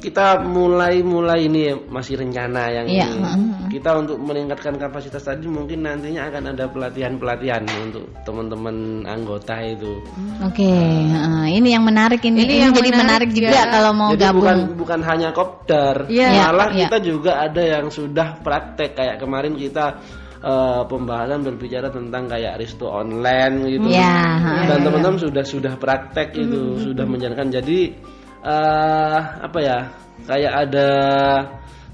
kita mulai mulai ini ya, masih rencana yang Iya, ini. heeh. Kita untuk meningkatkan kapasitas tadi mungkin nantinya akan ada pelatihan-pelatihan untuk teman-teman anggota itu. Oke, heeh. ini yang menarik ini. Ini Ini, yang jadi menarik menarik, juga ya. kalau mau Jadi gabung. bukan bukan hanya kopdar, Iya, malah iya. kita juga ada yang sudah praktek kayak kemarin kita eh, pembahasan berbicara tentang kayak resto online gitu. Iya, Dan teman-teman sudah sudah praktek itu, sudah menjalankan. Jadi eh apa ya? Kayak ada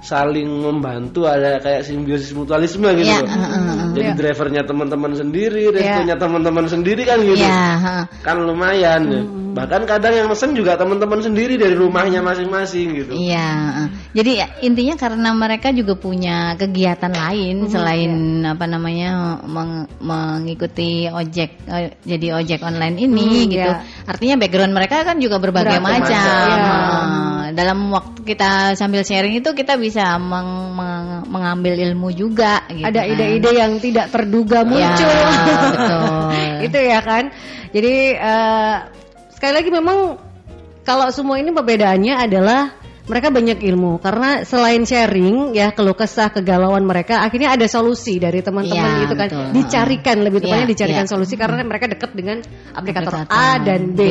saling membantu ada kayak simbiosis mutualisme gitu Iya, loh. heeh. Jadi drivernya teman-teman sendiri, restonya teman-teman sendiri kan gitu Iya, heeh. kan lumayan ya. bahkan kadang yang mesen juga teman-teman sendiri dari rumahnya masing-masing gitu Iya, heeh. jadi ya, intinya karena mereka juga punya kegiatan lain selain apa namanya meng- mengikuti ojek jadi ojek online ini Hmm, gitu. ya. Artinya background mereka kan juga berbagai Beragam macam. macam, ya. Heeh. Dalam waktu kita sambil sharing itu kita bisa meng- meng- mengambil ilmu juga. Gitu ada kan. ide-ide yang tidak terduga muncul. Ya, betul. itu ya kan. Jadi eh, sekali lagi memang kalau semua ini perbedaannya adalah mereka banyak ilmu karena selain sharing ya keluh kesah kegalauan mereka akhirnya ada solusi dari teman-teman Iya, gitu kan betul. dicarikan lebih tepatnya Iya, dicarikan iya. solusi karena mereka dekat dengan aplikator Aplikator A dan B. B,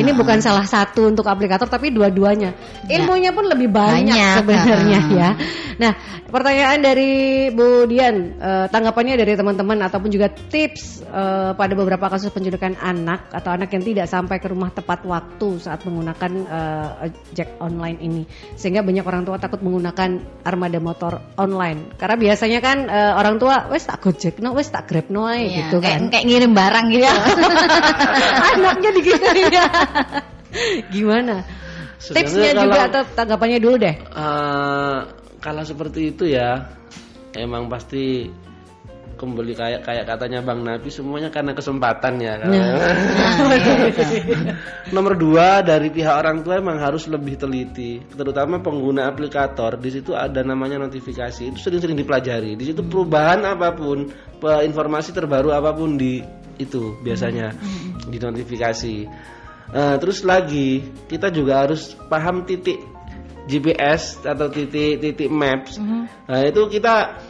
Ini ha. bukan salah satu untuk aplikator tapi dua-duanya. Ya. Ilmunya pun lebih banyak, Banyak, sebenarnya ya. Nah, pertanyaan dari Bu Dian, eh, tanggapannya dari teman-teman ataupun juga tips eh, pada beberapa kasus penculikan anak atau anak yang tidak sampai ke rumah tepat waktu saat menggunakan eh, ojek online ini, sehingga banyak orang tua takut menggunakan armada motor online. Karena biasanya kan eh, orang tua, wes tak gojek, no, wes tak grab no, ae," Iya, gitu kayak, kan. kayak ngirim barang gitu. Anaknya digituin ya. Gimana? Tipsnya juga atau tanggapannya dulu deh. Eh, kalau seperti itu ya emang pasti kembali kayak kayak katanya Bang Nabi semuanya karena kesempatan ya kan? nomor dua dari pihak orang tua emang harus lebih teliti terutama pengguna aplikator di situ ada namanya notifikasi itu sering-sering dipelajari di situ perubahan apa pun informasi terbaru apa pun di itu biasanya di notifikasi Eh, terus lagi kita juga harus paham titik GPS atau titik-titik maps. Mhm. Nah, itu kita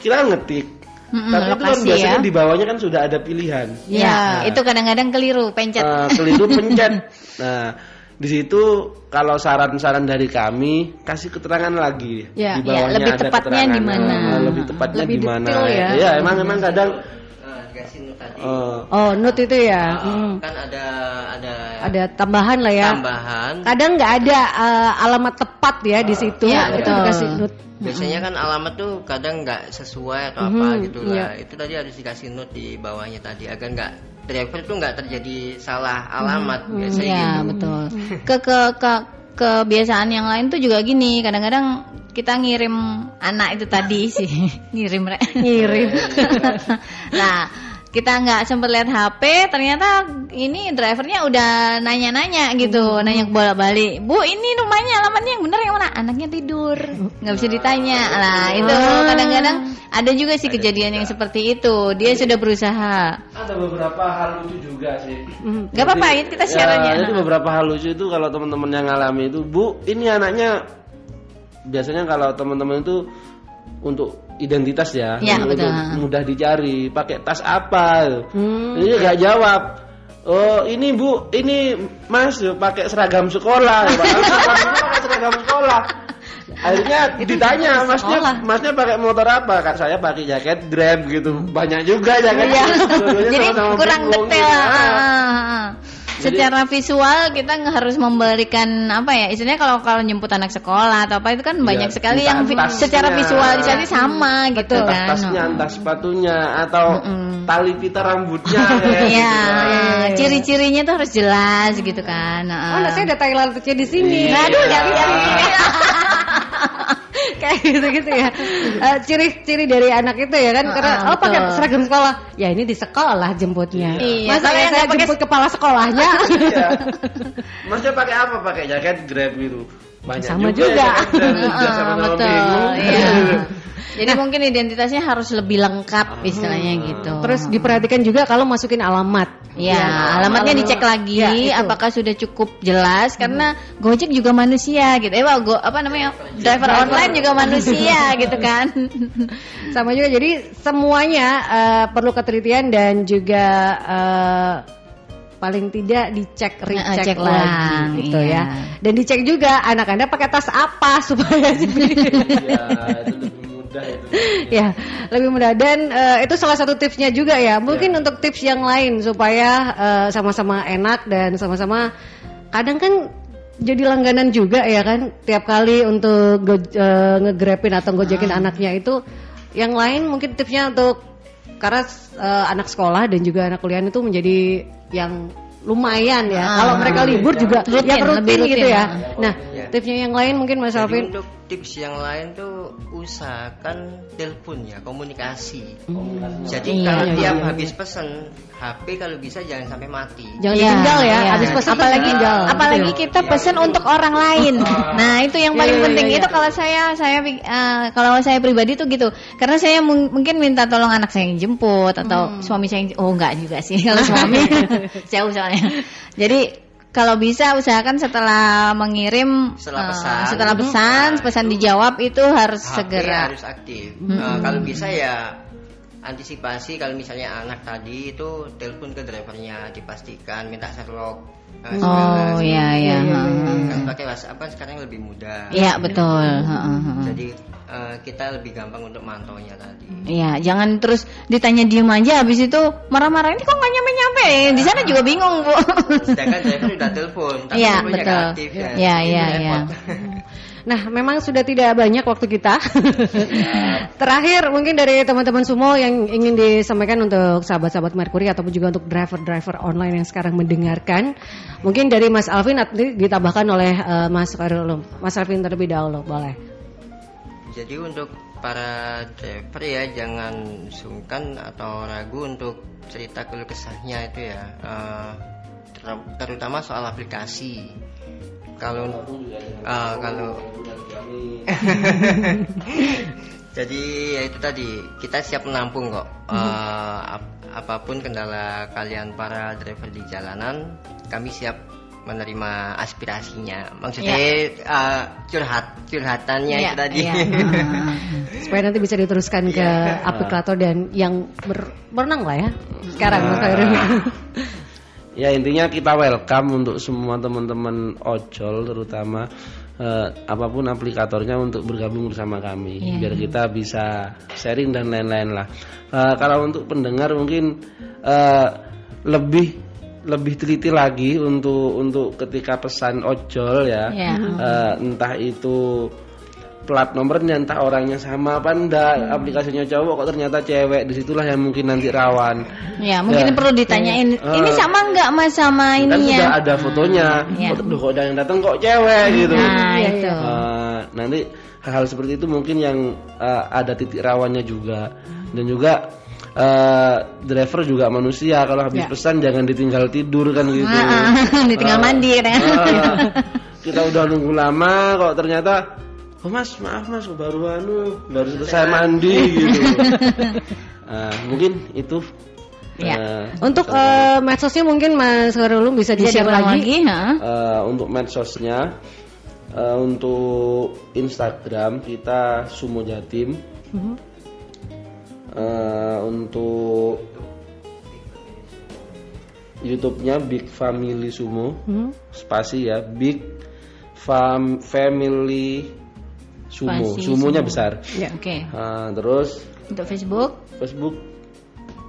kita ngetik. Mm-mm, Tapi itu kan biasanya ya. di bawahnya kan sudah ada pilihan. Ya, itu kadang-kadang keliru, pencet. Eh, keliru pencet. Nah, di situ kalau saran-saran dari kami kasih keterangan lagi Ya, di ya, bawahnya lebih ada tepatnya keterangan. di mana. Lebih tepatnya Lebih di mana. ya. Iya, emang emang kadang Eh, eh, Oh, note itu ya. eh, Hmm. kan ada ada Ada tambahan lah ya. tambahan. Kadang nggak ada eh, alamat tepat ya di situ. Iya, itu betul. dikasih note. Biasanya kan alamat tuh kadang nggak sesuai atau apa Mhm, gitu iya. lah. Itu tadi harus dikasih note di bawahnya tadi agar nggak driver tuh nggak terjadi salah alamat biasanya Iya, gitu. betul. Ke ke ke kebiasaan yang lain tuh juga gini, kadang-kadang kita ngirim anak itu tadi sih, ngirim Rek. Ngirim. nah, kita nggak sempet lihat HP, ternyata ini drivernya udah nanya-nanya gitu, Hmm. nanya bolak-balik. Bu, ini rumahnya alamatnya yang bener yang mana? Anaknya tidur, nggak bisa ditanya. Lah, itu Ah. kadang-kadang ada juga sih kejadian yang seperti itu. Dia sudah berusaha. ada beberapa hal lucu juga sih. Hmm. Gak apa-apa, ini kita share ya, aja. Jadi beberapa hal lucu itu kalau teman-teman yang ngalami itu, Bu, ini anaknya biasanya kalau teman-teman itu untuk identitas ya, Ya, betul. mudah dicari, pakai tas apa? Hmm. Ini nggak jawab. Oh ini bu, ini mas pakai seragam sekolah, ya, Pak. pakai seragam sekolah. Akhirnya ditanya masnya, masnya pakai motor apa? Kak saya pakai jaket Grab gitu. Banyak juga jaket. Dua-duanya Jadi sama-sama kurang bingung detail. gitu. Ah, Ah. ah, ah. Secara visual kita harus memberikan apa ya? Istilahnya kalau kalau jemput anak sekolah atau apa itu kan banyak sekali yang vi- tasnya. secara visualisasi sama gitu Betul. kan. tasnya, entah sepatunya atau Mm-mm. tali pita rambutnya. Iya, gitu. ciri-cirinya tuh harus jelas gitu kan. Oh, nah, saya ada Thailand di sini. Nah, aduh, jangan Iya. kayak gitu-gitu ya. Eh, ciri-ciri dari anak itu ya kan karena Ah, oh pakai seragam sekolah. Ya ini di sekolah jemputnya. Iya, Masa ya saya pakai- jemput kepala sekolahnya. Iya. Masnya pakai apa? Pakai jaket Grab gitu. Banyak Sama juga. juga. ya, Grab. Ah, Udah sama-sama betul. Iya. Jadi mungkin identitasnya harus lebih lengkap istilahnya gitu. Terus diperhatikan juga kalau masukin alamat. Ya, alamatnya dicek lagi Ya, itu. apakah sudah cukup jelas karena Gojek juga manusia gitu. Eh, go, apa namanya? Driver online juga manusia gitu kan. Sama juga jadi semuanya eh, perlu ketelitian dan juga eh, paling tidak dicek Nah, recheck cek lagi ulang, gitu iya. ya. Dan dicek juga anak-anak pakai tas apa supaya Ya, itu lebih mudah itu. ya lebih mudah dan eh, itu salah satu tipsnya juga ya mungkin Ya. untuk tips yang lain supaya eh, sama-sama enak dan sama-sama kadang kan jadi langganan juga ya kan tiap kali untuk go, eh, ngegrabin atau gojekin Ah. anaknya itu yang lain mungkin tipsnya untuk karena eh, anak sekolah dan juga anak kuliah itu menjadi yang lumayan ya Ah. kalau mereka libur juga Rutin, ya rutin, lebih rutin, gitu ya ah. nah Ya. tipsnya yang lain mungkin Mas Alvin untuk tips yang lain tuh usahakan telepon ya komunikasi. Jadi Iya, kalau iya, tiap iya. habis pesen HP kalau bisa jangan sampai mati. jangan Iya, ditinggal ya iya. habis pesan apalagi tinggal apalagi kita pesen untuk orang lain. Nah, itu yang Iya, paling iya, penting iya, itu iya. kalau saya saya eh, kalau saya pribadi tuh gitu. Karena saya mung- mungkin minta tolong anak saya yang jemput atau suami saya yang oh enggak juga sih kalau suami jauh soalnya. Jadi kalau bisa usahakan setelah mengirim Setelah eh, pesan. setelah pesan, Nah, pesan itu dijawab itu harus HP segera. harus aktif. Eh, kalau bisa ya antisipasi kalau misalnya anak tadi itu telepon ke drivernya dipastikan minta Sherlock. eh, segala. Oh iya iya. Kan pakai WhatsApp kan sekarang lebih mudah. Iya betul. Heeh, heeh. Jadi eh, kita lebih gampang untuk mantaunya tadi. Iya, jangan terus ditanya diem aja habis itu marah-marah ini kok nggak nyampe-nyampe. Di sana juga bingung, Bu. Sedangkan driver udah telepon, tapi Iya, nggak betul. aktif ya. Iya, iya, repot. Nah, memang sudah tidak banyak waktu kita. Terakhir, mungkin dari teman-teman semua yang ingin disampaikan untuk sahabat-sahabat Mercury ataupun juga untuk driver-driver online yang sekarang mendengarkan, mungkin dari Mas Alvin nanti ditambahkan oleh eh, Mas Karul. Mas Alvin terlebih dahulu, boleh. Jadi untuk para driver ya jangan sungkan atau ragu untuk cerita keluh kesahnya itu ya, ter- terutama soal aplikasi. Kalau eh, kalau jadi ya itu tadi kita siap menampung kok. Eh, ap- apa pun kendala kalian para driver di jalanan kami siap menerima aspirasinya. Maksudnya uh, curhat curhatannya Iya, itu tadi. iya. supaya nanti bisa diteruskan ke aplikator dan yang ber- berenang lah ya sekarang Mas Khairul. Ya intinya kita welcome untuk semua teman-teman ojol terutama eh, apa pun aplikatornya untuk bergabung bersama kami Iya. biar kita bisa sharing dan lain-lain lah. Eh, kalau untuk pendengar mungkin eh, lebih lebih teliti lagi untuk untuk ketika pesan ojol ya Iya. Eh, entah itu plat nomornya entah orangnya sama apa enggak aplikasinya cowok kok ternyata cewek di situlah yang mungkin nanti rawan Ya, mungkin Ya. perlu ditanyain. Eh. Ini sama nggak mas sama kan sudah ininya? ada fotonya Iya. kok, duh, kok ada yang datang kok cewek gitu Nah, Iya, itu. Eh, nanti hal-hal seperti itu mungkin yang eh, ada titik rawannya juga dan juga eh, driver juga manusia kalau habis Ya. pesan jangan ditinggal tidur kan gitu Ah, ah, ditinggal Eh, mandi kan. eh, kita udah nunggu lama kok ternyata oh mas maaf mas baru anu baru selesai mandi gitu Eh, mungkin itu Ya. eh, Untuk eh, medsosnya mungkin Mas Khairul bisa di Bisa share lagi. lagi, ha? Eh, untuk medsosnya eh, untuk Instagram kita Sumo Jatim Mhm. Eh, untuk YouTube-nya Big Family Sumo Mhm. spasi ya Big Fam Family Sumo Spasi sumonya Sumo. besar Ya. Oke. Eh, terus Untuk Facebook, Facebook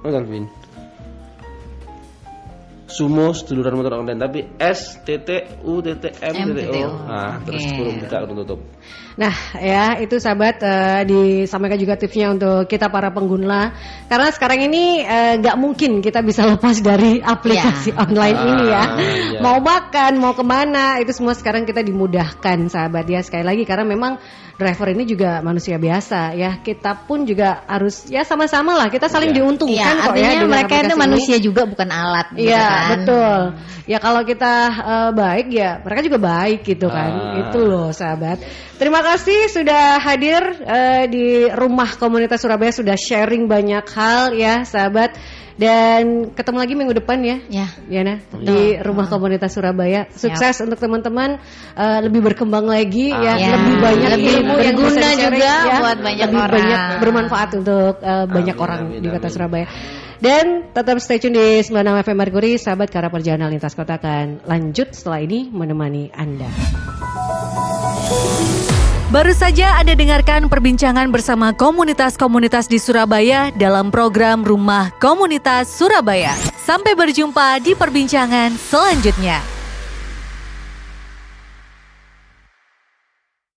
oh Calvin Sumo seduluran motor online tapi S T T U T T M T O. Nah, terus belum buka belum tutup. Nah ya itu sahabat eh, disampaikan juga tipsnya untuk kita para pengguna karena sekarang ini eh, nggak mungkin kita bisa lepas dari aplikasi online ini ya. Ah, iya. Mau makan, mau ke mana itu semua sekarang kita dimudahkan sahabat ya sekali lagi karena memang driver ini juga manusia biasa ya kita pun juga harus ya sama-sama lah kita saling Iya. diuntungkan Iya, kok ya artinya dengan mereka itu aplikasi ini. manusia juga bukan alat. gitu Iya kan. betul. Ya kalau kita eh, baik ya mereka juga baik gitu kan. Ah. Itu loh sahabat. Terima kasih sudah hadir eh, di rumah komunitas Surabaya sudah sharing banyak hal ya sahabat. Dan ketemu lagi minggu depan ya. Ya. Diana di rumah komunitas Surabaya. Sukses untuk teman-teman eh, lebih berkembang lagi ya, Ya, lebih banyak lebih ilmu yang berguna juga ya. buat banyak lebih orang. banyak bermanfaat untuk eh, banyak Amin, orang amin, di kota amin. Surabaya. Dan tetap stay tune di 96 FM Mercury, sahabat karena perjalanan lintas kota akan lanjut setelah ini menemani Anda. Baru saja Anda dengarkan perbincangan bersama komunitas-komunitas di Surabaya dalam program Rumah Komunitas Surabaya. Sampai berjumpa di perbincangan selanjutnya.